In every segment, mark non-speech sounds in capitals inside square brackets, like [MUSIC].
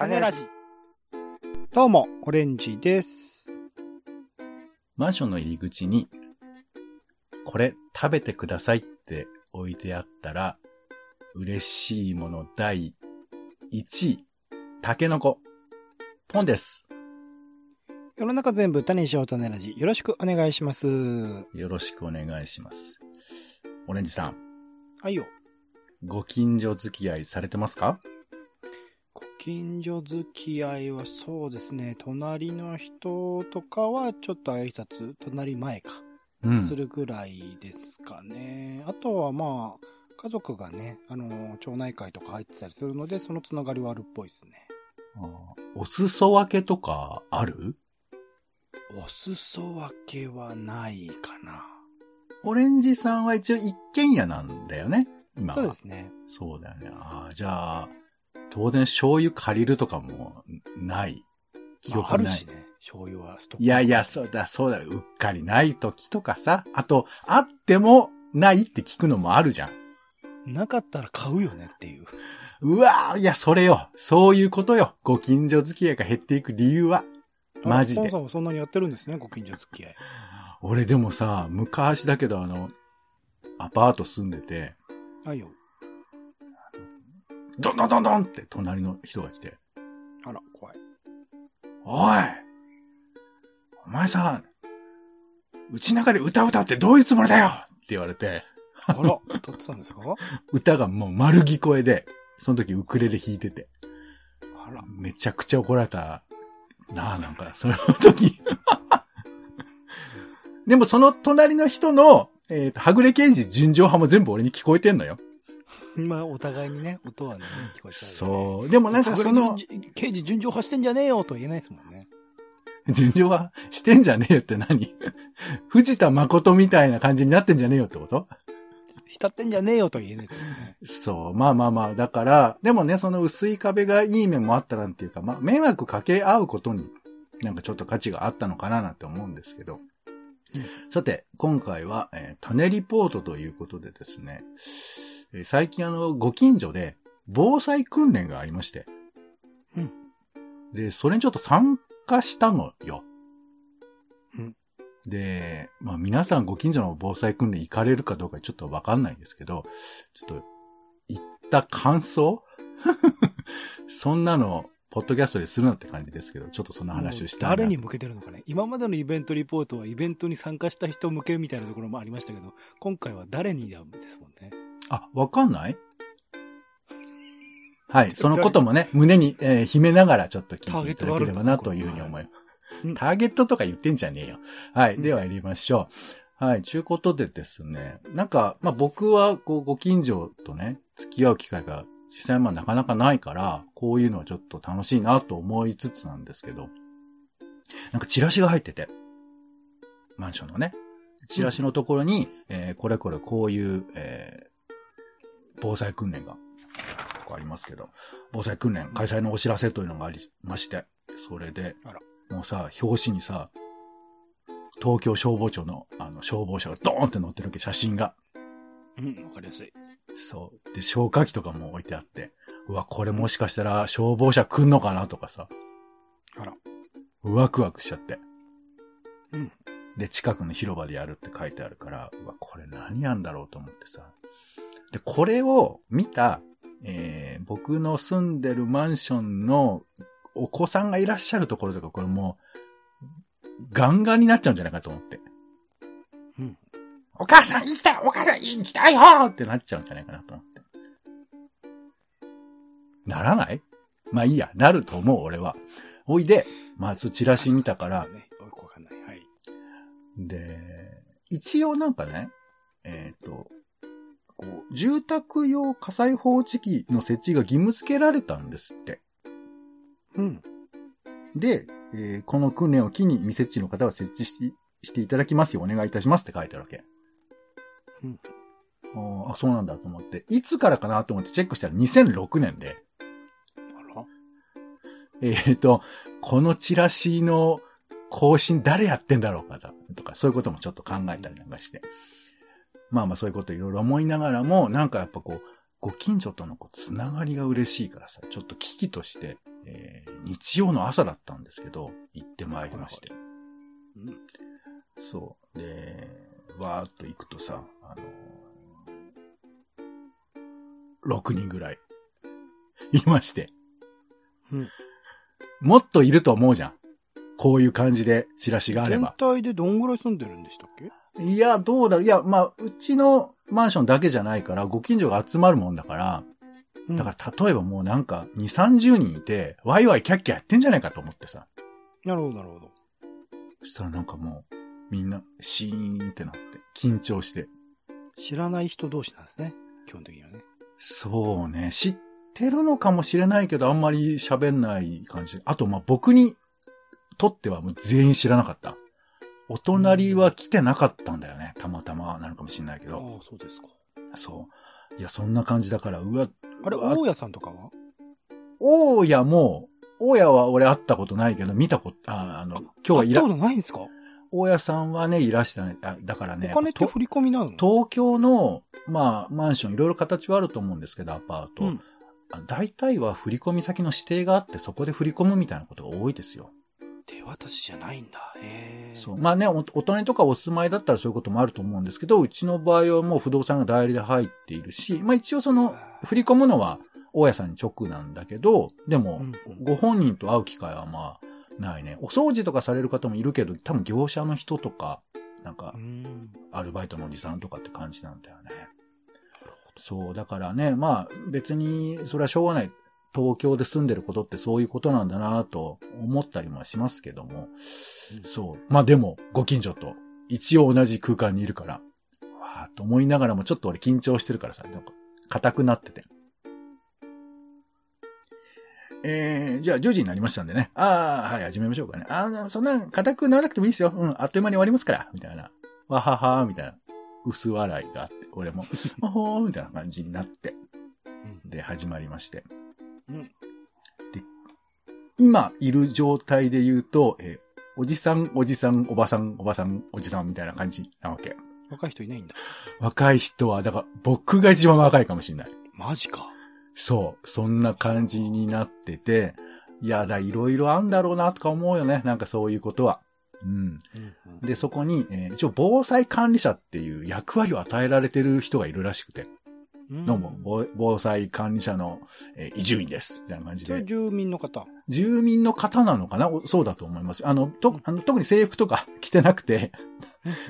種ラジ。どうも、オレンジです。マンションの入り口に、これ食べてくださいって置いてあったら、嬉しいもの第1位、タケノコ。ポンです。世の中全部種にしよう種ラジ。よろしくお願いします。よろしくお願いします。オレンジさん、はいよ。ご近所付き合いされてますか？ご近所付き合いはそうですね、隣の人とかはちょっと挨拶、隣前か、うするぐらいですかね。あとはまあ、家族がね、あの、町内会とか入ってたりするので、そのつながりはあるっぽいですね。お裾分けとかある？お裾分けはないかな。オレンジさんは一応一軒家なんだよね今は。そうですね。そうだよね。ああ、じゃあ、当然醤油借りるとかもない。記まあ、あ憶ない。るしね、醤油はストック。いやいや、そうだ、そうだ、うっかりない時とかさ。あと、あってもないって聞くのもあるじゃん。なかったら買うよねっていう。うわーいや、それよ。そういうことよ。ご近所付き合いが減っていく理由は。マジでさんはそんなにやってるんですね、ご近所付き合い。俺でもさ、昔だけどあの、アパート住んでて、はいよ。ドンドンドンドンって隣の人が来て、あら、怖い。おいお前さん、うちの中で歌歌ってどういうつもりだよって言われて、あら、撮ってたんですか？[LAUGHS] 歌がもう丸聞こえで、その時ウクレレ弾いてて、あら。めちゃくちゃ怒られたなあ、なんか、その時。[LAUGHS] でもその隣の人の、えっ、と、はぐれ刑事純情派も全部俺に聞こえてんのよ。[LAUGHS] まあ、お互いにね、音はね、聞こえちゃう、ね。そう。でもなんかその、刑事順調走ってんじゃねえよとは言えないですもんね。純情派してんじゃねえよって何？[LAUGHS] 藤田誠みたいな感じになってんじゃねえよってこと？浸ってんじゃねえよとは言えないですもんね。そう。まあまあまあ。だから、でもね、その薄い壁がいい面もあったなんていうか、まあ、迷惑かけ合うことに、なんかちょっと価値があったのかななんて思うんですけど。うんさて、今回は、えー種リポートということでですね、えー最近あの、ご近所で防災訓練がありまして。うんで、それにちょっと参加したのよ。うんで、まあ皆さんご近所の防災訓練行かれるかどうかちょっとわかんないんですけど、ちょっと、行った感想？[LAUGHS] そんなの、ポッドキャストでするなって感じですけど、ちょっとその話をしたいな誰に向けてるのかね。今までのイベントリポートはイベントに参加した人向けみたいなところもありましたけど、今回は誰になんですもんね。あ、わかんない？はい。そのこともね、胸に、えー秘めながらちょっと聞いていただければなというふうに思います。うんターゲットとか言ってんじゃねえよ。はい。ではやりましょう。はい。ちゅうことでですね。なんか、まあ、僕は、こう、ご近所とね、付き合う機会が実際まあなかなかないから、こういうのはちょっと楽しいなと思いつつなんですけど、なんかチラシが入ってて、マンションのね、チラシのところに、えーこれこれこういう、えー防災訓練が、こうありますけど、防災訓練開催のお知らせというのがありまして、それでもうさ、表紙にさ、東京消防庁のあの消防車がドーンって載ってるわけ、写真が。うん、わかりやすい。そう。で、消火器とかも置いてあって、うわ、これもしかしたら消防車来んのかなとかさ、あら。ワクワクしちゃって。うん。で、近くの広場でやるって書いてあるから、うわ、これ何やんだろうと思ってさ。で、これを見た、えー、僕の住んでるマンションのお子さんがいらっしゃるところとか、これもう、ガンガンになっちゃうんじゃないかと思って。うん。お母さん行きたいお母さん行きたいよってなっちゃうんじゃないかなと思って。ならない？まあいいや、なると思う、俺は。おいで、まずチラシ見たから、ね、よくわかんない。はい。で、一応なんかね、えっ、と、こう、住宅用火災報知器の設置が義務付けられたんですって。うん。で、えーこの訓練を機に未設置の方は設置ししていただきますようお願いいたしますって書いてあるわけ。うんあーあ、そうなんだと思って。いつからかなと思ってチェックしたら2006年で、あら。えっ、と、このチラシの更新誰やってんだろうかとか、そういうこともちょっと考えたりなんかして。まあまあそういうこといろいろ思いながらも、なんかやっぱこう、ご近所とのこうつながりが嬉しいからさ、ちょっと危機として、えー日曜の朝だったんですけど、行ってまいりまして。うん。そう。で、わーっと行くとさ、あの6人ぐらい、いまして。うんもっといると思うじゃん。こういう感じでチラシがあれ全ば。体でどんぐらい住んでるんでしたっけ？いや、どうだろう。いや、まあ、うちのマンションだけじゃないから、ご近所が集まるもんだから、だから例えばもうなんか2、30人いて、ワイワイキャッキャやってんじゃないかと思ってさ。なるほど、なるほど。そしたらなんかもう、みんな、シーンってなって、緊張して。知らない人同士なんですね。基本的にはね。そうね、知ってるのかもしれないけど、あんまり喋んない感じ。あと、まあ、僕にとってはもう全員知らなかった。お隣は来てなかったんだよね。たまたまなのかもしれないけああど。、そうですか。そう。いや、そんな感じだから、うわ、あれ、大家さんとかは？大家も、大家は俺会ったことないけど、見たこと、ああの、今日はいら会ったこ、とないんですか？大家さんはね、いらしたね。あだからね、とお金って振り込みなの？東京の、まあ、マンションいろいろ形はあると思うんですけど、アパート。うんあ大体は振り込み先の指定があって、そこで振り込むみたいなことが多いですよ。手渡しじゃないんだ。そう。まあね、おお隣とかお住まいだったらそういうこともあると思うんですけど、うちの場合はもう不動産が代理で入っているし、まあ一応その、振り込むのは大家さんに直なんだけど、でも、うんご本人と会う機会はまあ、ないね。お掃除とかされる方もいるけど、多分業者の人とか、なんかう、ん。アルバイトのおじさんとかって感じなんだよね。そう、だからね、まあ別に、それはしょうがない。東京で住んでることってそういうことなんだなと思ったりもしますけども。そう。まあでも、ご近所と一応同じ空間にいるから、わーっと思いながらもちょっと俺緊張してるからさ、なんか硬くなってて。えー、じゃあ10時になりましたんでね。ああ、はい、始めましょうかね。ああ、そんな硬くならなくてもいいですよ。うん、あっという間に終わりますから。みたいな。わはは、みたいな。薄笑いがあって、俺も、[LAUGHS] わほーみたいな感じになって。で、始まりまして。今いる状態で言うと、えーおじさん、おじさん、おばさん、おばさん、おじさんみたいな感じなわけ。若い人いないんだ。若い人は、だから僕が一番若いかもしれない。マジか。そう、そんな感じになってて、いやだ、いろいろあんだろうなとか思うよね。なんかそういうことは。うん。うんで、そこに、えー一応防災管理者っていう役割を与えられてる人がいるらしくて、うん。どうも、防防災管理者の、えー移住員です。みたいな感じで。住民の方。住民の方なのかな？おそうだと思います。あの、と、あの特に制服とか [LAUGHS] 着てなくて、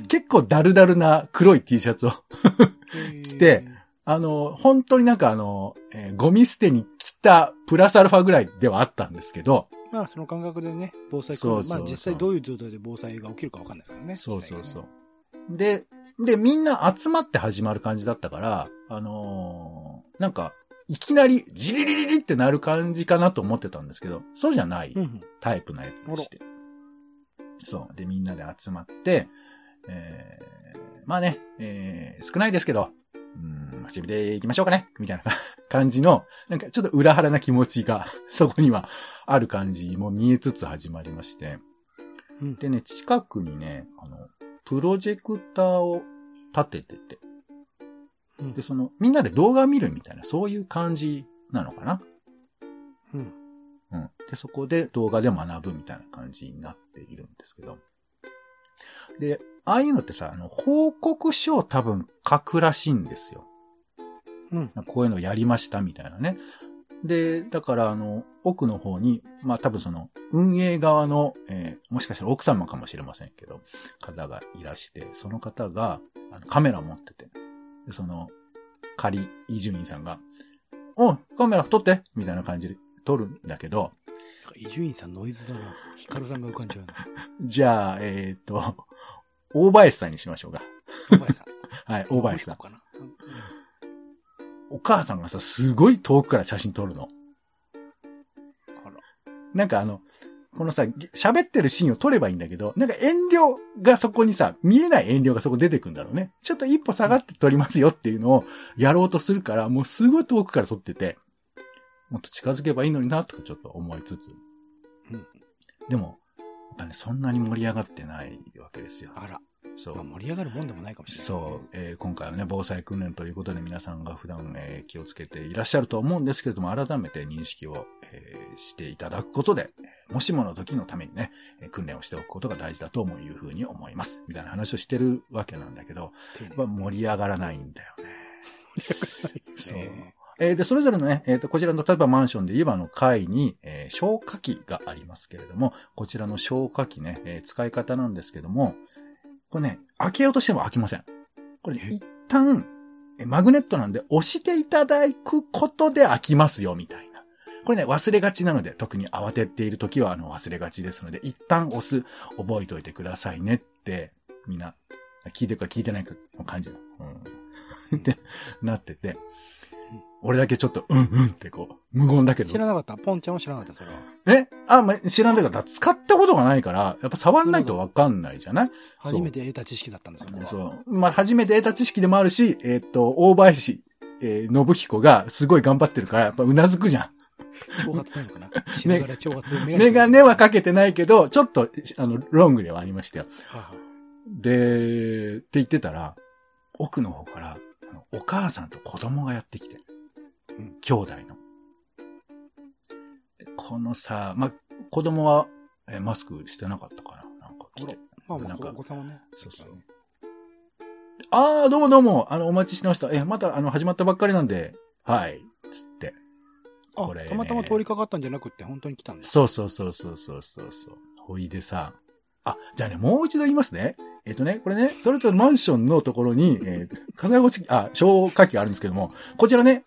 結構ダルダルな黒い T シャツを、[LAUGHS] 来て、あの、本当になんかあの、えーゴミ捨てに来たプラスアルファぐらいではあったんですけど、まあ、その感覚でね、防災そうまあ、実際どういう状態で防災が起きるかわかんないですからね。そうそうそう。で、で、みんな集まって始まる感じだったから、あのーなんか、いきなり、ジリリリリってなる感じかなと思ってたんですけど、そうじゃないタイプのやつでして。そう。で、みんなで集まって、えー、まあね、えー、少ないですけど、うん、始めていきましょうかね、みたいな感じの、なんかちょっと裏腹な気持ちが、[LAUGHS] そこにはある感じも見えつつ始まりまして。うんでね、近くにね、あの、プロジェクターを立ててて、うんで、その、みんなで動画見るみたいな、そういう感じなのかな？うん。うん。で、そこで動画で学ぶみたいな感じになっているんですけど。で、ああいうのってさ、あの、報告書を多分書くらしいんですよ。うん。こういうのやりましたみたいなね。で、だからあの、奥の方に、まあ多分その、運営側の、えーもしかしたら奥様かもしれませんけど、方がいらして、その方が、あのカメラを持ってて、でその、仮伊集院さんが、おいカメラ撮ってみたいな感じで撮るんだけど、伊集院さんノイズだな。ヒカルさんが浮かんじゃうな。[LAUGHS] じゃあ、えっ、と、大林さんにしましょうか。大林さん。[LAUGHS] はい、大林さん。お母さんがさ、すごい遠くから写真撮るの。なんかあの、このさ、喋ってるシーンを撮ればいいんだけど、なんか遠慮がそこにさ、見えない遠慮がそこ出てくんだろうね。ちょっと一歩下がって撮りますよっていうのをやろうとするから、もうすごい遠くから撮ってて、もっと近づけばいいのにな、とかちょっと思いつつ。うんでも、やっぱね、そんなに盛り上がってないわけですよ。あら。そうまあ、。盛り上がるもんでもないかもしれない、そう、えー今回はね、防災訓練ということで皆さんが普段、えー気をつけていらっしゃると思うんですけれども、改めて認識を、えーしていただくことで、えーもしもの時のためにね、えー訓練をしておくことが大事だというふうに思います。みたいな話をしてるわけなんだけど、まあ、盛り上がらないんだよね。[LAUGHS] そうねえーで、それぞれのね、えっ、と、こちらの、例えばマンションで言えばあの階に、えー消火器がありますけれども、こちらの消火器ね、えー使い方なんですけども、これね、開けようとしても開きません。これ、ね、え？一旦、えーマグネットなんで押していただくことで開きますよ、みたいな。これね、忘れがちなので、特に慌てている時は、あの、忘れがちですので、一旦押す、覚えておいてくださいねって、みんな、聞いてるか聞いてないかの感じの。うん。[LAUGHS] ってなってて、俺だけちょっと、うんうんってこう、無言だけど知。らなかった。ポンちゃんは知らなかった、それは。え？あ、ま、知らんだけど、使ったことがないから、やっぱ触んないとわかんないじゃない？初めて得た知識だったんですよ、そう。まあ、初めて得た知識でもあるし、えーっと、大林、えー、信彦がすごい頑張ってるから、やっぱうなずくじゃん。挑発なのかな？[LAUGHS] 知ながら挑発。メガネはかけてないけど、ちょっと、あの、ロングではありましたよ。はいはいで、って言ってたら、奥の方から、お母さんと子供がやってきて、うん兄弟の。でこのさ、ま、子供は、えーマスクしてなかったかな？なんか来て。まあまあ、なんかお子さんはね。そうそうああ、どうもどうも、あの、お待ちしてました。え、また、あの、始まったばっかりなんで、はい、つって。あこれ、ねたまたま通りかかったんじゃなくって、本当に来たんです。そうそうそうそうそうそうそう。ほいでさ、あ、じゃあね、もう一度言いますね。えっ、とね、これね、それとマンションのところに、えー、火災報知器、あ、消火器があるんですけども、こちらね、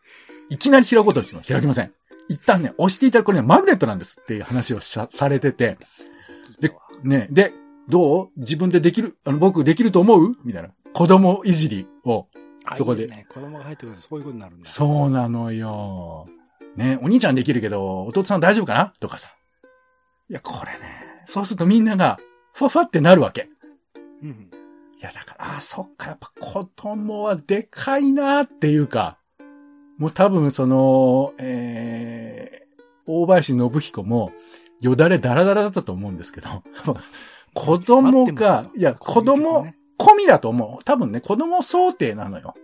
いきなり開こうとしても開きません。一旦ね、押していただくこれね、マグネットなんですっていう話をさされてて、で、ね、で、どう？自分でできるあの、僕できると思う？みたいな。子供いじりを。あそこでいいすね。子供が入ってくるとそういうことになるんだ。そうなのよ。ね、お兄ちゃんできるけど、弟さん大丈夫かな？とかさ。いや、これね、そうするとみんなが、ふわふわってなるわけ。うん。いや、だから、あ、そっか、やっぱ子供はでかいなっていうか、もう多分その、えー、大林信彦も、よだれダラダラだったと思うんですけど、[LAUGHS] 子供が、いや、子供、込みだと思う。多分ね、子供想定なのよ。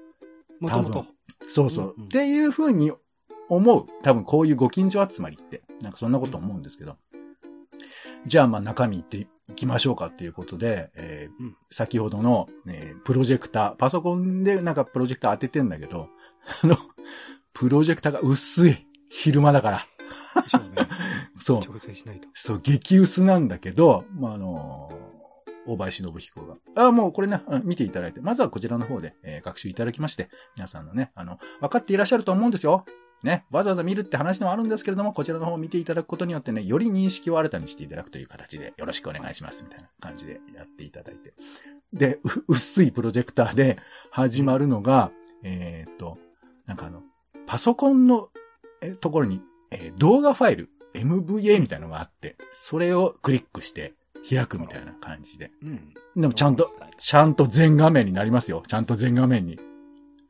もともと。そうそう。うんうんっていうふうに思う。多分こういうご近所集まりって、なんかそんなこと思うんですけど。じゃあまあ中身行っていきましょうかっていうことで、えーうん先ほどの、ね、プロジェクター、パソコンでなんかプロジェクター当ててんだけど、あの、プロジェクターが薄い。昼間だから。そう。調整しないと。そう、激薄なんだけど、まあ、あの大林信彦が。あ、もうこれね、うん見ていただいて、まずはこちらの方で、えー学習いただきまして、皆さんのね、あの、分かっていらっしゃると思うんですよ。ね、わざわざ見るって話でもあるんですけれども、こちらの方を見ていただくことによってね、より認識を新たにしていただくという形で、よろしくお願いします、みたいな感じでやっていただいて。で、う薄いプロジェクターで始まるのが、えーっと、なんかあの、パソコンのえところに、えー動画ファイル、MVA みたいなのがあって、それをクリックして開くみたいな感じで。うん。でもちゃんと、ちゃんと全画面になりますよ。ちゃんと全画面に。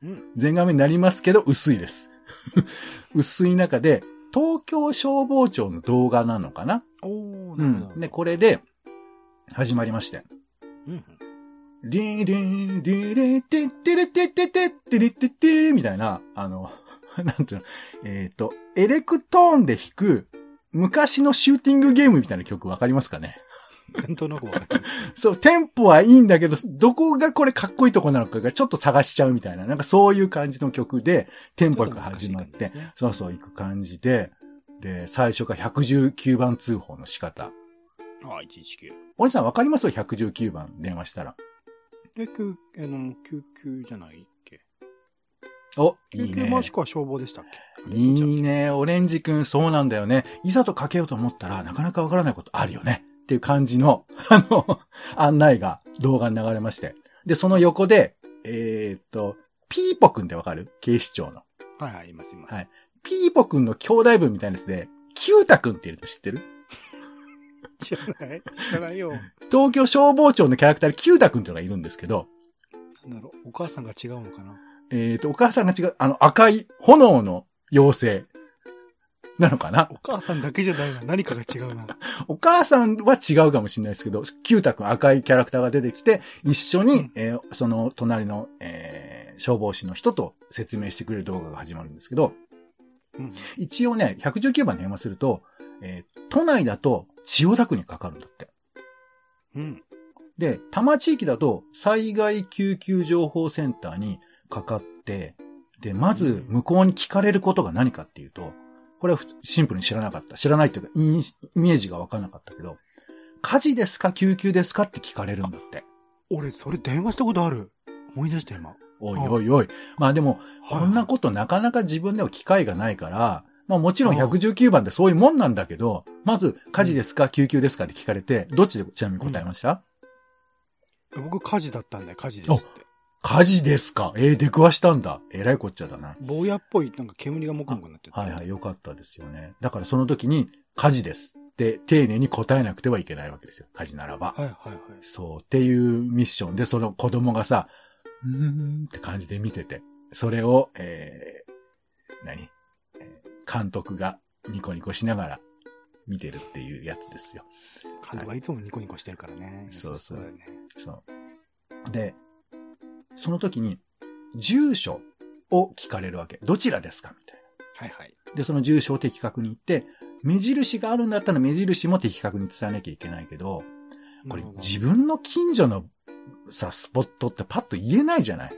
うん。全画面になりますけど、薄いです。[LAUGHS] 薄い中で、東京消防庁の動画なのかな？おなうん。で、これで、始まりまして。うん。リリン、リリテッテレテッテテッテリテッテみたいな、あの、なんていうの、えっ、ー、と、エレクトーンで弾く、昔のシューティングゲームみたいな曲わかりますかねなんとなくわかります。そう、テンポはいいんだけど、どこがこれかっこいいとこなのかがちょっと探しちゃうみたいな、なんかそういう感じの曲で、テンポよく始まってね、そうそう行く感じで、で、最初が119番通報の仕方。あ、119。おじさんわかります？よ ?119 番電話したら。え、救、あの、救急じゃないっけ？お、い救いね。急もしくは消防でしたっけ？いいね。オレンジくん、そうなんだよね。いざとかけようと思ったら、なかなかわからないことあるよね。っていう感じの、[LAUGHS] あの、案内が動画に流れまして。で、その横で、えーっと、ピーポくんってわかる？警視庁の。はいはい、いますいます。はいピーポくんの兄弟分みたいなやつで、キュータくんっているの知ってる？知らない？知らないよ。東京消防庁のキャラクターでキュータくんっていうのがいるんですけど、なんだろう、お母さんが違うのかな？えーっと、お母さんが違う、あの赤い炎の妖精。なのかな？お母さんだけじゃないな。何かが違うな。お母さんは違うかもしれないですけど、キュータ君赤いキャラクターが出てきて、一緒に、うんえーその隣の、えー消防士の人と説明してくれる動画が始まるんですけど、うん。一応ね、119番に電話すると、えー都内だと千代田区にかかるんだって。うん。で、多摩地域だと災害救急情報センターにかかって、で、まず向こうに聞かれることが何かっていうと、これはふシンプルに知らなかった。知らないというか、イメージがわからなかったけど、火事ですか？救急ですか？って聞かれるんだって。俺、それ電話したことある。思い出した今。おいおいおい。まあでも、こんなことなかなか自分では機会がないから、まあもちろんうん119番ってそういうもんなんだけど、まず、火事ですか？救急ですか？って聞かれて、どっちでちなみに答えました、僕、火事だったんだよ、火事ですって。火事ですか？えー、出くわしたんだ。えらいこっちゃだな。坊やっぽい、なんか煙がもくもくなって。はいはい、よかったですよね。だからその時に、火事ですって丁寧に答えなくてはいけないわけですよ。火事ならば。はいはいはい。そう、っていうミッションで、その子供がさ、うーんって感じで見てて、それを、えー、何、えー監督がニコニコしながら見てるっていうやつですよ。監督はいつもニコニコしてるからね。そうそうだよね。そう。で、その時に、住所を聞かれるわけ。どちらですかみたいな。はいはい。で、その住所を的確に言って、目印があるんだったら目印も的確に伝えなきゃいけないけど、これ自分の近所のさ、スポットってパッと言えないじゃない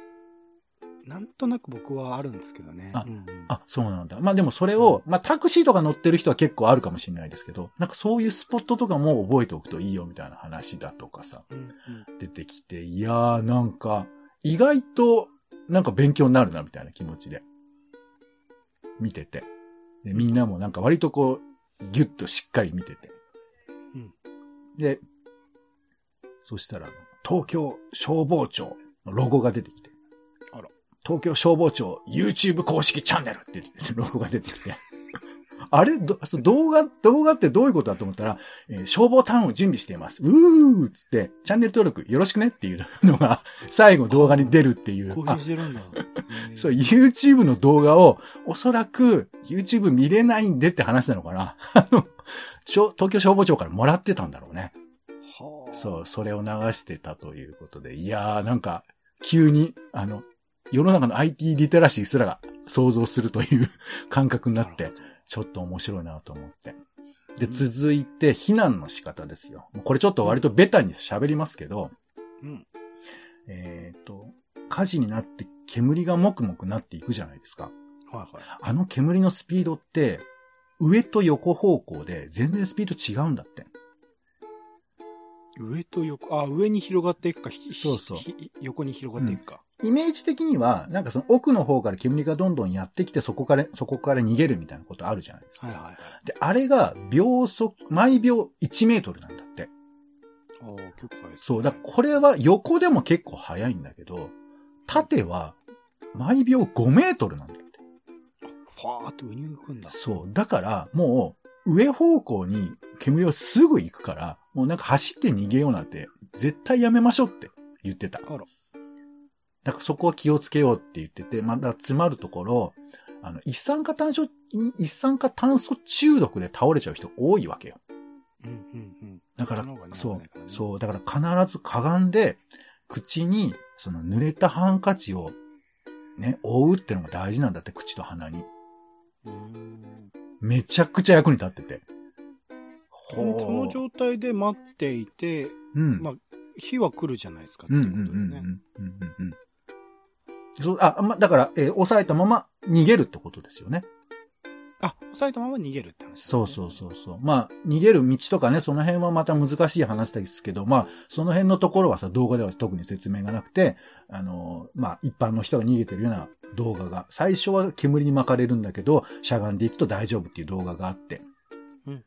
なんとなく僕はあるんですけどね。あうんうんあ、そうなんだ。まあでもそれを、まあタクシーとか乗ってる人は結構あるかもしれないですけど、なんかそういうスポットとかも覚えておくといいよみたいな話だとかさ、うんうん出てきて、いやーなんか、意外となんか勉強になるなみたいな気持ちで、見てて。でみんなもなんか割とこう、ギュッとしっかり見てて。うんで、そしたら、東京消防庁のロゴが出てきて。あら東京消防庁 YouTube 公式チャンネルってロゴが出てきて。あれ動画、動画ってどういうことだと思ったら、えー消防タウンを準備しています。うーっつって、チャンネル登録よろしくねっていうのが、[LAUGHS] 最後動画に出るっていう。公あ表してるんだ。そう、YouTube の動画を、おそらく YouTube 見れないんでって話なのかな。[LAUGHS] あの、東京消防庁からもらってたんだろうね。はあそう、それを流してたということで。いやー、なんか、急に、あの、世の中の IT リテラシーすらが想像するという感覚になってちょっと面白いなと思って。で、うん続いて、避難の仕方ですよ。これちょっと割とベタに喋りますけど、うん。えっ、と、火事になって煙がもくもくなっていくじゃないですか。はいはい。あの煙のスピードって、上と横方向で全然スピード違うんだって。上と横、あ、上に広がっていくか、ひそうそうひ横に広がっていくか。イメージ的には、なんかその奥の方から煙がどんどんやってきて、そこから、そこから逃げるみたいなことあるじゃないですか。はいはいはい。で、あれが秒速、毎秒1メートルなんだって。ああ、結構早いねそう。だこれは横でも結構速いんだけど、縦は毎秒5メートルなんだって。ファーって上に行くんだ。そう。だから、もう、上方向に煙はすぐ行くから、もうなんか走って逃げようなんて、絶対やめましょうって言ってた。あら。だからそこは気をつけようって言ってて、まだ詰まるところ、あの、一酸化炭素、一酸化炭素中毒で倒れちゃう人多いわけよ。うんうんうん。だからそうそう、だから必ずかがんで、口に、その濡れたハンカチを、ね、覆うってのが大事なんだって、口と鼻に。めちゃくちゃ役に立ってて。そのその状態で待っていて、うん。まあ、火は来るじゃないですか。うんうんうんうんうんうんうん。そう、あ、ま、だから、えー押さえたまま逃げるってことですよね。あ、押さえたまま逃げるって話、そうそうそうそう。まあ、逃げる道とかね、その辺はまた難しい話ですけど、まあ、その辺のところはさ、動画では特に説明がなくて、あの、まあ、一般の人が逃げてるような動画が、最初は煙に巻かれるんだけど、しゃがんでいくと大丈夫っていう動画があって、うんうん。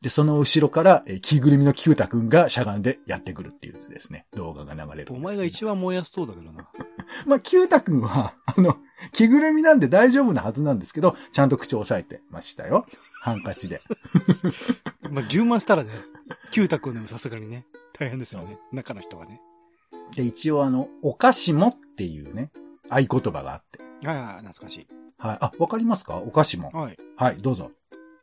で、その後ろから、えー着ぐるみのキュータくんがしゃがんでやってくるっていうですね、動画が流れるお前が一番燃やしそうだけどな。[LAUGHS] まあ、キュータくんは、[LAUGHS] あの、着ぐるみなんで大丈夫なはずなんですけど、ちゃんと口を押さえてましたよ。ハンカチで。[LAUGHS] まあ、充満したらね、キュータ君でもさすがにね、大変ですよね。中の人がね。で、一応あの、お菓子もっていうね、合言葉があって。はいはい、懐かしい。はい。あ、わかりますか？お菓子も。はい。はい、どうぞ。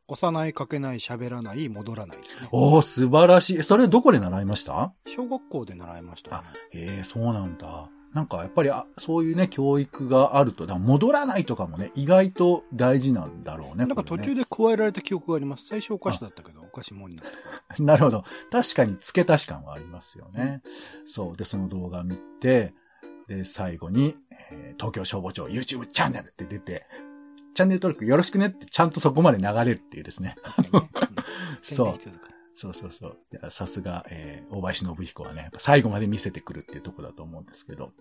押さない、かけない、喋らない、戻らないですね。おー、素晴らしい。それどこで習いました？小学校で習いましたね。ええそうなんだ。なんかやっぱりあそういうね、教育があると、戻らないとかもね、意外と大事なんだろうね。なんか途中で。で加えられた記憶があります。最初お菓子だったけど、お菓子もになった。[LAUGHS] なるほど。確かに付け足し感はありますよね。そう。で、その動画見て、で、最後に、えー東京消防庁 YouTube チャンネルって出て、チャンネル登録よろしくねってちゃんとそこまで流れるっていうですね。[LAUGHS] そうそうそうそう。さすが、えー、大林信彦はね、やっぱ最後まで見せてくるっていうところだと思うんですけど。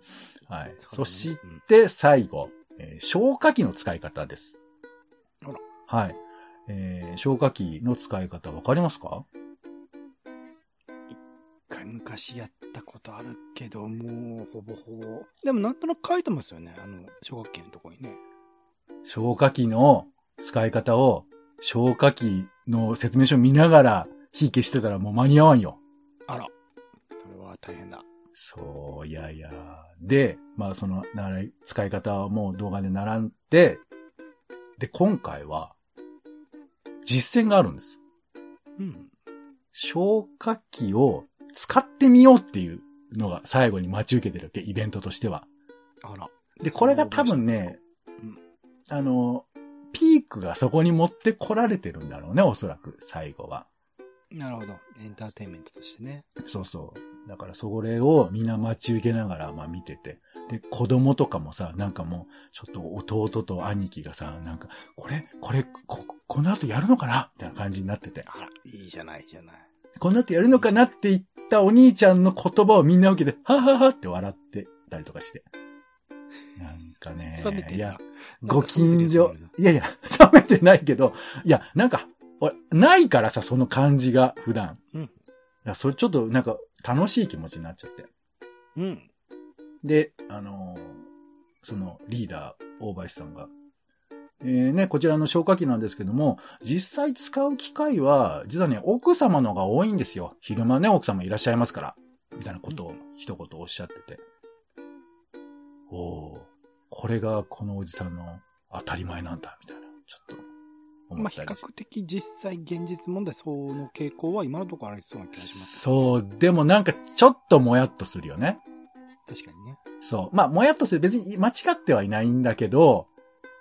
はい。そして、最後、えー消火器の使い方です。はい。えー、消火器の使い方わかりますか？一回昔やったことあるけど、もうほぼほぼ。でもなんとなく書いてますよね。あの、小学校のとこにね。消火器の使い方を、消火器の説明書見ながら火消してたらもう間に合わんよ。あら。それは大変だ。そう、いやいや。で、まあその、習い、使い方はもう動画で習って、で、今回は、実践があるんです。うん。消火器を使ってみようっていうのが最後に待ち受けてるわけ、イベントとしては。あら。で、これが多分ね、うんあの、ピークがそこに持ってこられてるんだろうね、おそらく、最後は。なるほど。エンターテインメントとしてね。そうそう。だからそれをみんな待ち受けながら、まあ見てて。で、子供とかもさ、なんかもう、ちょっと弟と兄貴がさ、なんか、これ、これ、こ、この後やるのかな？みたいな感じになってて。あら、いいじゃない、いいじゃない。この後やるのかなって言ったお兄ちゃんの言葉をみんな受けて、はははって笑ってたりとかして。なんかね。[LAUGHS] 冷めていや、ご近所。いやいや、冷めてないけど、いや、なんか、俺ないからさ、その感じが、普段。うんそれちょっと、なんか、楽しい気持ちになっちゃって。うん。で、あのーそのリーダー、大林さんが、えーね、こちらの消火器なんですけども、実際使う機会は、実はね、奥様のが多いんですよ。昼間ね、奥様いらっしゃいますから。みたいなことを一言おっしゃってて。おー、これがこのおじさんの当たり前なんだ、みたいな、ちょっと思まあ、比ったりして。較的実際現実問題、その傾向は今のところありそうな気がします。そう、でもなんかちょっともやっとするよね。確かにね。そう。まあ、もやっとする。別に間違ってはいないんだけど、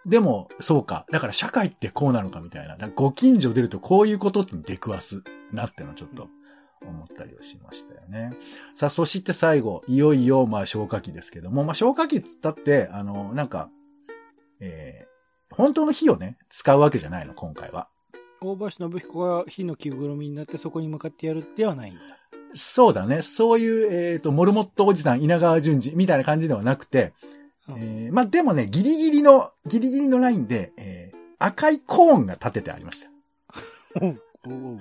でも、そうか。だから社会ってこうなのかみたいな。ご近所出るとこういうことに出くわすなってのはちょっと思ったりをしましたよね。さあ、そして最後、いよいよ、まあ、消火器ですけども、まあ、消火器っつったって、あの、なんか、えー、本当の火をね、使うわけじゃないの、今回は。大橋信彦が火の着ぐるみになってそこに向かってやるではないんだ。そうだね。そういう、えっ、と、モルモットおじさん、稲川淳二みたいな感じではなくて、うんえーまあ、でもね、ギリギリの、ギリギリのラインで、えー赤いコーンが立ててありました。[LAUGHS] そう、うん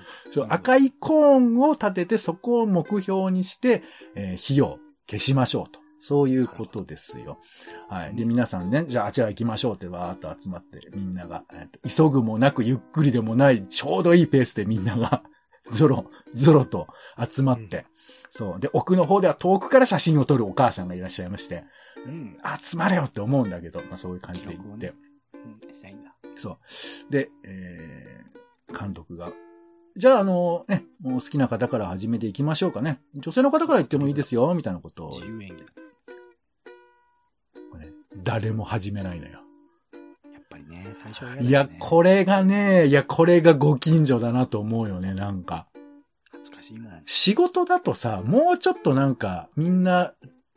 赤いコーンを立てて、そこを目標にして、えー火を消しましょうと。そういうことですよ。はい。で、皆さんね、じゃああちら行きましょうってわーっと集まって、みんなが、えーと急ぐもなくゆっくりでもない、ちょうどいいペースでみんなが、[LAUGHS] ゾロ、ゾロと集まって、うんそう。で、奥の方では遠くから写真を撮るお母さんがいらっしゃいまして、うん。集まれよって思うんだけど、まあそういう感じで言って、ねうん。したいんだ。そう。で、えー、監督が、じゃあ、あの、ね、もう好きな方から始めていきましょうかね。女性の方から言ってもいいですよ、みたいなことを、自由演技だ。ね、誰も始めないのよ。やっぱりね、最初はねいや、これがね、いや、これがご近所だなと思うよね、なんか。恥ずかしいもん。仕事だとさ、もうちょっとなんか、みんな、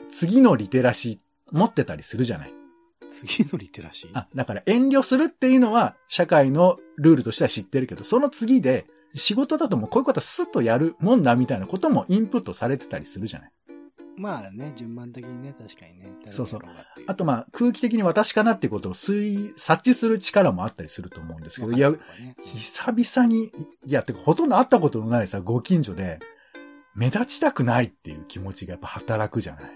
次のリテラシー持ってたりするじゃない？次のリテラシー？あ、だから遠慮するっていうのは、社会のルールとしては知ってるけど、その次で、仕事だともうこういうことはスッとやるもんだみたいなこともインプットされてたりするじゃない？まあね、順番的にね、確かにね。そうそうあとまあ空気的に私かなってことを推、察知する力もあったりすると思うんですけど、いや、久々に、いや、てかほとんど会ったことのないさ、ご近所で、目立ちたくないっていう気持ちがやっぱ働くじゃない。で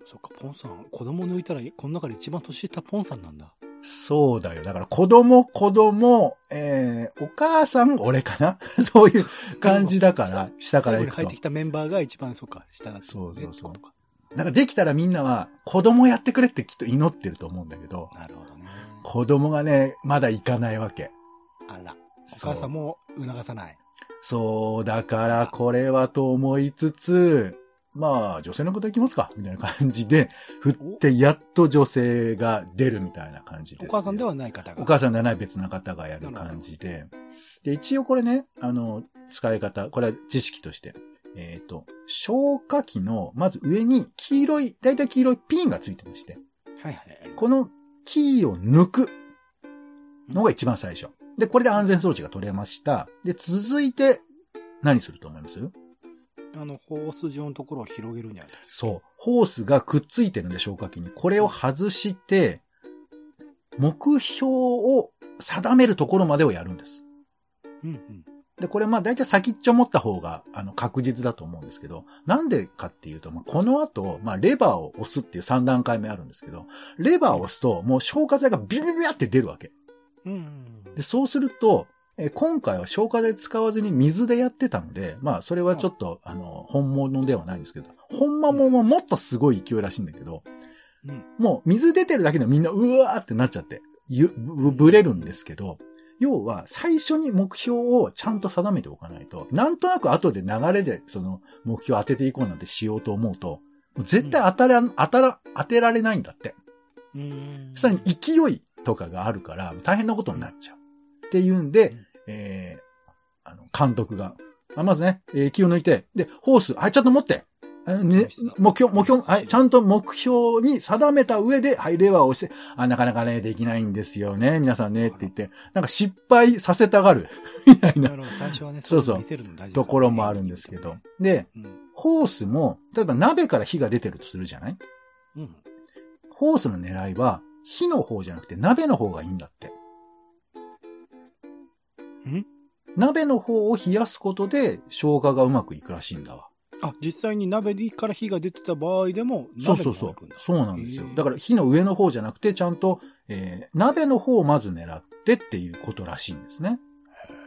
もそっか、ポンさん、子供抜いたら、この中で一番年下ポンさんなんだ。そうだよ。だから子供、子供、えー、お母さん、俺かな？[LAUGHS] そういう感じだから、下から行くと帰ってき。たメンバーが一番、そっか、下だったそうそうそうってことかだからできたらみんなは子供やってくれってきっと祈ってると思うんだけど、なるほどね。子供がね、まだ行かないわけ。あら。お母さんも促さない。そう、だからこれはと思いつつ、まあ、女性の方行きますかみたいな感じで、振って、やっと女性が出るみたいな感じです。お母さんではない方が。お母さんではない別な方がやる感じで。で、一応これね、あの、使い方、これは知識として。えっ、と、消火器の、まず上に黄色い、だいたい黄色いピンがついてまして、はいはい。このキーを抜くのが一番最初。で、これで安全装置が取れました。で、続いて、何すると思います？あの、ホース状のところを広げるんじゃないですか。そう。ホースがくっついてるんで、消火器に。これを外して、目標を定めるところまでをやるんです。うんうん。で、これまあ大体先っちょ持った方が、あの、確実だと思うんですけど、なんでかっていうと、まあ、この後、まあ、レバーを押すっていう3段階目あるんですけど、レバーを押すと、もう消火剤がビュビュビュって出るわけ。うんうんで、そうすると、えー今回は消火剤使わずに水でやってたので、まあ、それはちょっと、あの、本物ではないんですけど、本物ももっとすごい勢いらしいんだけど、うん。うん。もう水出てるだけでみんなうわーってなっちゃって、ゆぶぶれるんですけど、要は最初に目標をちゃんと定めておかないと、なんとなく後で流れでその目標を当てていこうなんてしようと思うと、もう絶対当たら、当たら、当てられないんだって。うーん。さらに勢いとかがあるから大変なことになっちゃう。っていうんで、えー、あの、監督が、あまずね、えー気を抜いて、で、ホース、はい、ちゃんと持って。ね、目標、目標、はい、ちゃんと目標に定めた上で、はい、レバーを押して、あ、なかなかね、できないんですよね、皆さんね、って言って、なんか失敗させたがる、[LAUGHS] みたいな。最初はね、そうそうところもあるんですけど。。で、うん。ホースも、例えば鍋から火が出てるとするじゃない？うん。ホースの狙いは、火の方じゃなくて鍋の方がいいんだって。ん？鍋の方を冷やすことで消化がうまくいくらしいんだわ。あ、実際に鍋から火が出てた場合でも、そうそうそう。そうなんですよだから火の上の方じゃなくて、ちゃんと、えー、鍋の方をまず狙ってっていうことらしいんですね。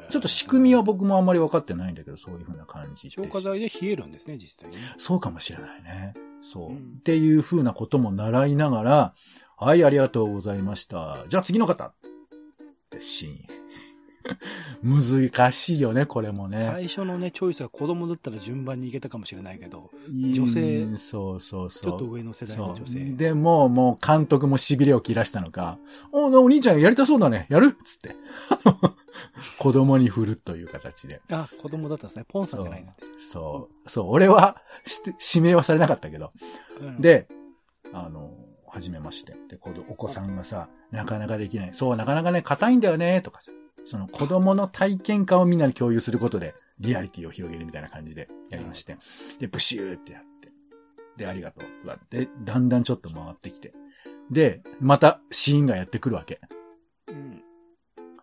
ちょっと仕組みは僕もあんまり分かってないんだけど、そういう風な感じで消火剤で冷えるんですね、実際にね。そうかもしれないね。そう。うんっていう風なことも習いながら、はい、ありがとうございました。じゃあ次の方シーン。[LAUGHS] 難しいよね、これもね。最初のね、チョイスが子供だったら順番に行けたかもしれないけど、女女性そうそうそう。ちょっと上の世代の女性。でも、もう監督も痺れを切らしたのか、お、お兄ちゃんやりたそうだね。やるっつって。[LAUGHS] 子供に振るという形で。あ、子供だったんですね。ポンさんじゃないんですね。そう。そう。俺は指名はされなかったけど。うん、で、あの、はじめまして。で、お子さんがさ、なかなかできない。そう、なかなかね、硬いんだよね、とかさ。その子供の体験感をみんなに共有することで、リアリティを広げるみたいな感じでやりまして。で、ブシューってやって。で、ありがとう。で、だんだんちょっと回ってきて。で、またシーンがやってくるわけ。うん。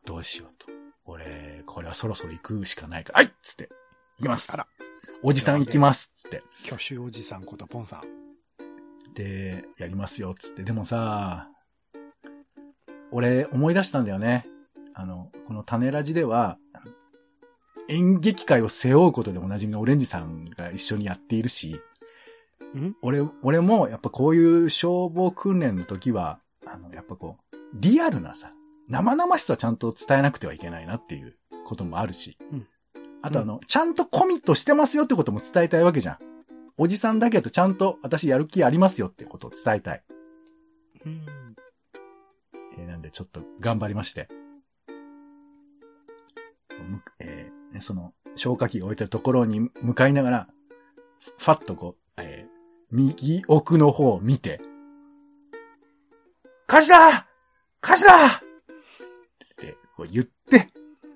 どうしようと。俺、これはそろそろ行くしかないから。はいっつって。行きます。あら。おじさん行きます。つって。挙手おじさんことポンさん。で、やりますよ、つって。でもさ、俺、思い出したんだよね。あの、この種ラジでは、演劇界を背負うことでおなじみのオレンジさんが一緒にやっているし、ん？俺、俺もやっぱこういう消防訓練の時は、あの、やっぱこう、リアルなさ、生々しさはちゃんと伝えなくてはいけないなっていうこともあるし、うんあとあの、ちゃんとコミットしてますよってことも伝えたいわけじゃん。おじさんだけどちゃんと私やる気ありますよってことを伝えたい。うん。えーなんでちょっと頑張りまして。むえーねその、消火器を置いてるところに向かいながら、ファッとこう、えー右奥の方を見て、火事だ火事だってこう言って、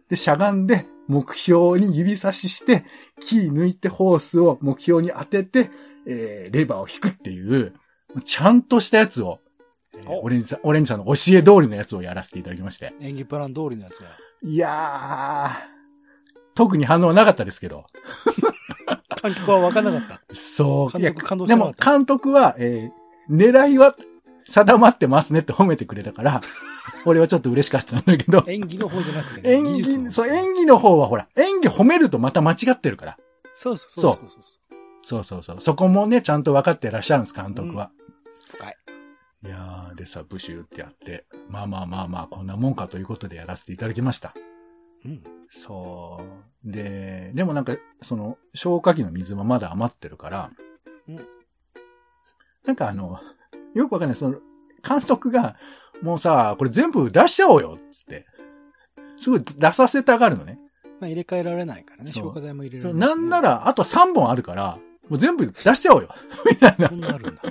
で、しゃがんで、目標に指差しして、キー抜いてホースを目標に当てて、えーレバーを引くっていう、ちゃんとしたやつを、えーおオレンジさん、オレンジさんの教え通りのやつをやらせていただきまして。演技プラン通りのやつが。いやー、特に反応はなかったですけど。[LAUGHS] 観客は分からなかった。そう。監督感動してなかっ、たでも監督は、えー狙いは定まってますねって褒めてくれたから、[LAUGHS] 俺はちょっと嬉しかったんだけど、演技の方じゃなくてね。演技、そう、演技の方はほら、演技褒めるとまた間違ってるから。そうそうそうそうそう。そうそうそう。そこもね、ちゃんと分かってらっしゃるんです、監督は。深い。いやー、でさ、ブシューってやって、まあまあまあまあ、こんなもんかということでやらせていただきました。うん。そう。で、でもなんか、その、消火器の水もまだ余ってるから、うんなんかあの、よくわかんない、その、監督が、もうさ、これ全部出しちゃおうよっつって。すごい出させたがるのね。まあ入れ替えられないからね。消火剤も入れられない、なんな。ら、あと3本あるから、もう全部出しちゃおうよ。[LAUGHS] みたいなそ。んなあるんだ。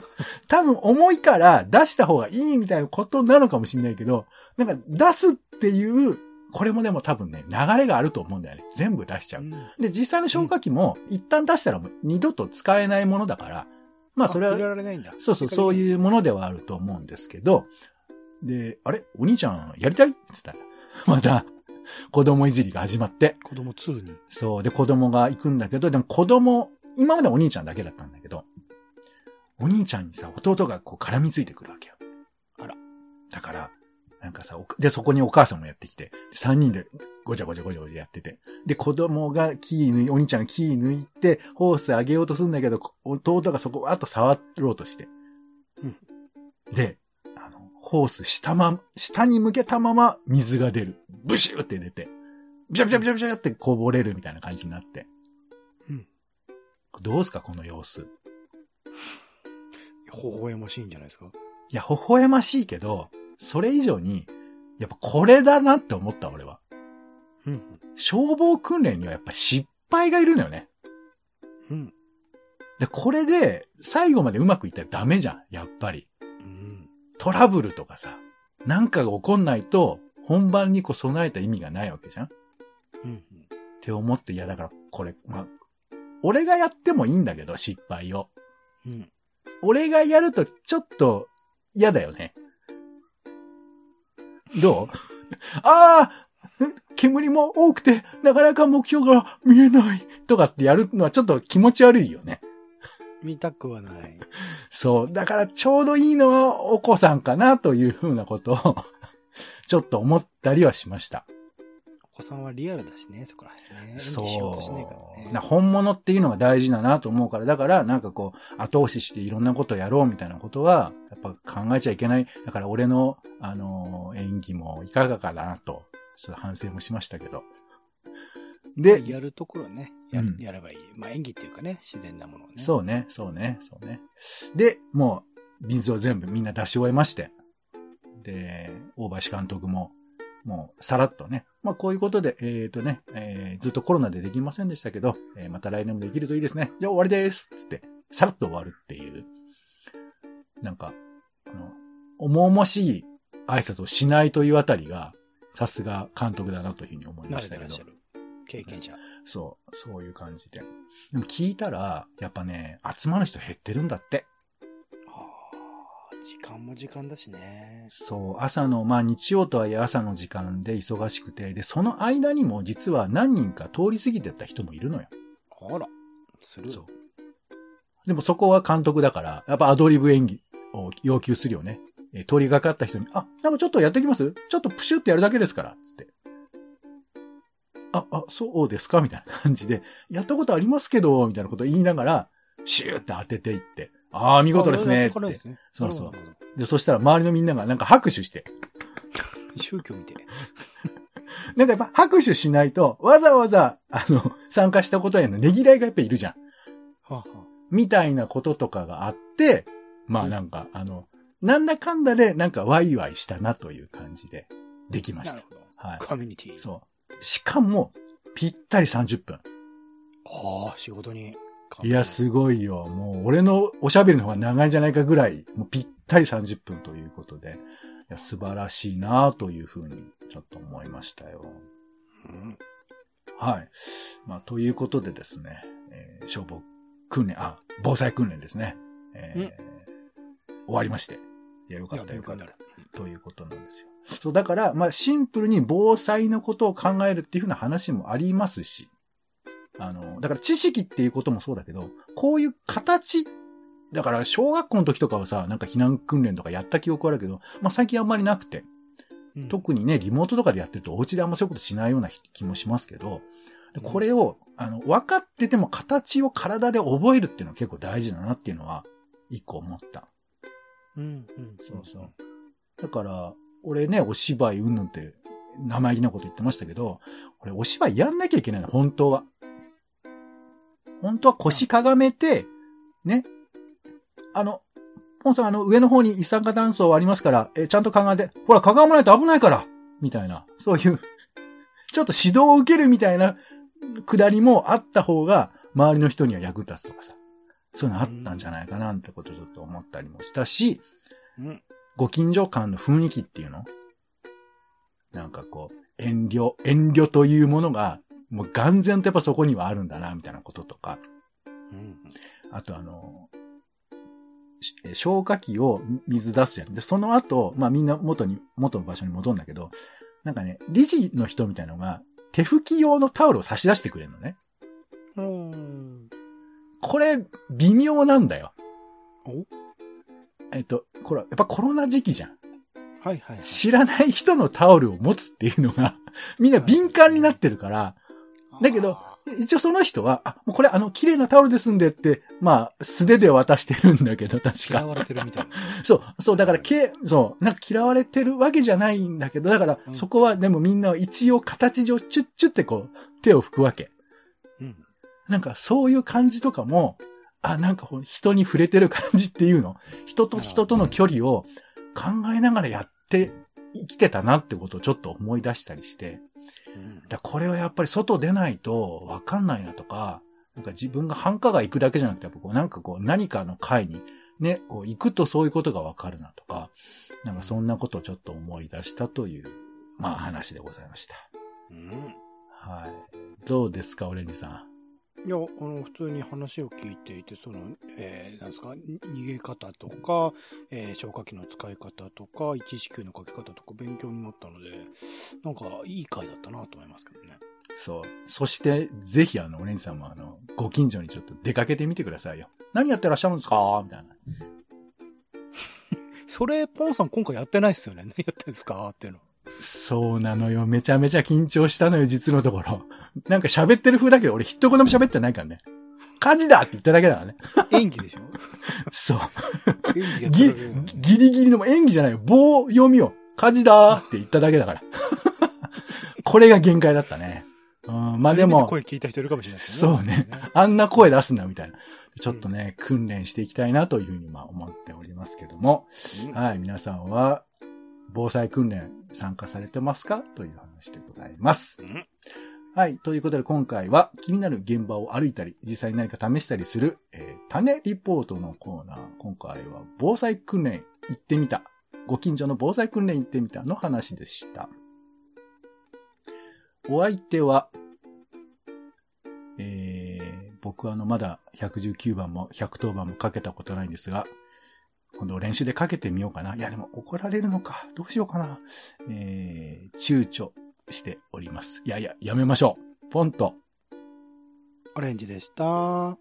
多分重いから出した方がいいみたいなことなのかもしれないけど、なんか出すっていう、これもでも多分ね、流れがあると思うんだよね。全部出しちゃう。うんで、実際の消火器も、一旦出したらもう二度と使えないものだから、まあそれは、られないんだ。そうそう、そうう。いうものではあると思うんですけど、で、あれ？お兄ちゃんやりたい？って言ったら、また、子供いじりが始まって、子供2に。そう。で、子供が行くんだけど、でも子供、今までお兄ちゃんだけだったんだけど、お兄ちゃんにさ、弟がこう絡みついてくるわけよ。あら。だから、なんかさ、おで、そこにお母さんもやってきて、三人でごちゃごちゃごちゃごちゃやってて。で、子供がキー抜い、お兄ちゃんがキー抜いて、ホース上げようとするんだけど、こ弟がそこわーっと触ろうとして。うんで、あの、ホース下ま、下に向けたまま水が出る。ブシューって出て、ビシャビシャビシャビシャってこぼれるみたいな感じになって。うん。どうすか、この様子。微笑ましいんじゃないですか？いや、微笑ましいけど、それ以上に、やっぱこれだなって思った、俺は。うん。消防訓練にはやっぱ失敗がいるのよね。うん。で、これで最後までうまくいったらダメじゃん、やっぱり。うん。トラブルとかさ、なんかが起こんないと、本番にこう備えた意味がないわけじゃんっうん。て思って、いやだからこれ、まあ、俺がやってもいいんだけど、失敗を。うん。俺がやるとちょっと嫌だよね。どう？[LAUGHS] ああ煙も多くて、なかなか目標が見えない。とかってやるのはちょっと気持ち悪いよね。見たくはない。そう。だからちょうどいいのはお子さんかなというふうなことを、ちょっと思ったりはしました。お子さんはリアルだしね、そこら辺ね。そうしようとしないからね。な本物っていうのが大事だなと思うから、だからなんかこう、後押ししていろんなことをやろうみたいなことは、やっぱ考えちゃいけない。だから俺の、あのー演技もいかがかなと、ちょっと反省もしましたけど。で、やるところね、やるうんやればいい。まあ演技っていうかね、自然なものをね。そうね、そうね、そうね。で、もう、水を全部みんな出し終えまして。で、大橋監督も、もう、さらっとね。まあ、こういうことで、えっ、とね、えーずっとコロナでできませんでしたけど、えーまた来年もできるといいですね。じゃあ終わりですつって、さらっと終わるっていう。なんか、あの、重々しい挨拶をしないというあたりが、さすが監督だなというふうに思いましたけど。経験者。そう、そういう感じで。でも聞いたら、やっぱね、集まる人減ってるんだって。時間も時間だしね。そう、朝の、まあ日曜とはいえ朝の時間で忙しくて、で、その間にも実は何人か通り過ぎてった人もいるのよ。あら、する。そう。でもそこは監督だから、やっぱアドリブ演技を要求するよね。えー通りがかった人に、あ、なんかちょっとやってきます？ちょっとプシュってやるだけですから、つって。あ、あ、そうですか？みたいな感じで、やったことありますけど、みたいなことを言いながら、シューって当てていって、ああ、見事ですね、って。ねそうそうで、そしたら周りのみんながなんか拍手して、宗教みたい。[LAUGHS] なんかやっぱ拍手しないと、わざわざ、あの、参加したことへのねぎらいがやっぱいるじゃん。はあ、はみたいなこととかがあって、まあなんか、あの、なんだかんだでなんかワイワイしたなという感じでできまあ、した。はコミュニティ。い。そう。しかも、ぴったり30分。ああ、仕事に。いや、すごいよ。もう、俺のおしゃべりの方が長いんじゃないかぐらい、もうぴったり30分ということで、いや素晴らしいなというふうに、ちょっと思いましたよ。うん。はい。まあ、ということでですね、えー消防訓練、あ、防災訓練ですね。えーうん終わりまして。いや、よかったよかった。ということなんですよ。そう、だから、まあ、シンプルに防災のことを考えるっていうふうな話もありますし、あの、だから知識っていうこともそうだけど、こういう形、だから小学校の時とかはさ、なんか避難訓練とかやった記憶あるけど、まあ最近あんまりなくて、うん特にね、リモートとかでやってるとお家であんまそういうことしないような気もしますけど、でこれを、あの、分かってても形を体で覚えるっていうのは結構大事だなっていうのは、一個思った。うん、うん。そうそう。だから、俺ね、お芝居うんぬんって生意気なこと言ってましたけど、これお芝居やんなきゃいけないの、本当は。本当は腰かがめて、ね。あの、ポンさんあの上の方に一酸化炭素ありますから、え、ちゃんとかがんで、ほら、かがまないと危ないからみたいな、そういうちょっと指導を受けるみたいなくだりもあった方が、周りの人には役立つとかさ。そういうのあったんじゃないかなってことをちょっと思ったりもしたし、うん、ご近所間の雰囲気っていうの？なんかこう、遠慮、遠慮というものが、もう眼然とやっぱそこにはあるんだな、みたいなこととか。うん、あとあの、消火器を水出すじゃん。で、その後、まあみんな元に、元の場所に戻るんだけど、なんかね、理事の人みたいなのが、手拭き用のタオルを差し出してくれるのね。うん。これ、微妙なんだよ。お？えっと、これ、やっぱコロナ時期じゃん。はいはい、はい、知らない人のタオルを持つっていうのが、みんな敏感になってるから、だけど、一応その人は、あ、もうこれあの、綺麗なタオルですんでって、まあ、素手で渡してるんだけど、確か。嫌われてるみたいな。[LAUGHS] そう、そう、だから、け、そう、なんか嫌われてるわけじゃないんだけど、だから、そこはでもみんな一応形上、チュッチュってこう、手を拭くわけ。うん。なんか、そういう感じとかも、あ、なんか人に触れてる感じっていうの。人と人との距離を考えながらやって生きてたなってことをちょっと思い出したりして。だこれはやっぱり外出ないとわかんないなとか、なんか自分が繁華街行くだけじゃなくて、こうなんかこう何かの会にね、こう行くとそういうことがわかるなとか、なんかそんなことをちょっと思い出したという、まあ話でございました。うん、はい。どうですか、オレンジさん。いや、あの、普通に話を聞いていて、その、えー、なんですか、逃げ方とか、えー、消火器の使い方とか、1子宮の書き方とか勉強になったので、なんか、いい回だったなと思いますけどね。そう。そして、ぜひ、あの、お姉さんも、あの、ご近所にちょっと出かけてみてくださいよ。何やってらっしゃるんですか？みたいな。[LAUGHS] それ、ポンさん今回やってないっすよね。何やってんですか？っていうの。そうなのよ。めちゃめちゃ緊張したのよ、実のところ。[LAUGHS] なんか喋ってる風だけど、俺一言も喋ってないからね。火事だって言っただけだからね。[LAUGHS] 演技でしょ？[LAUGHS] そう。ギギリギリのも演技じゃないよ。棒読みを。火事だって言っただけだから。これが限界だったね。うん、まあでも。声聞いた人いるかもしれないですね。そうね。あんな声出すんだみたいな。ちょっとね、うん、訓練していきたいなというふうにまあ思っておりますけども。うん、はい、皆さんは、防災訓練参加されてますか？という話でございます。うんはい。ということで今回は気になる現場を歩いたり、実際に何か試したりする、えー、種リポートのコーナー。今回は防災訓練行ってみた。ご近所の防災訓練行ってみたの話でした。お相手は、えー、僕はあのまだ119番も110番もかけたことないんですが、今度練習でかけてみようかな。いやでも怒られるのか。どうしようかな。えー、躊躇しております。いやいや、やめましょう。ポンと。オレンジでした。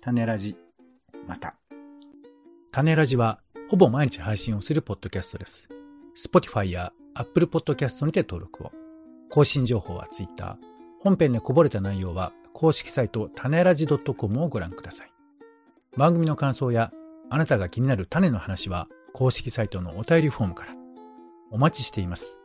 種ラジ、また。種ラジは、ほぼ毎日配信をするポッドキャストです。Spotify や Apple Podcast にて登録を。更新情報は Twitter。本編でこぼれた内容は、公式サイト、種ラジ .com をご覧ください。番組の感想や、あなたが気になる種の話は、公式サイトのお便りフォームから。お待ちしています。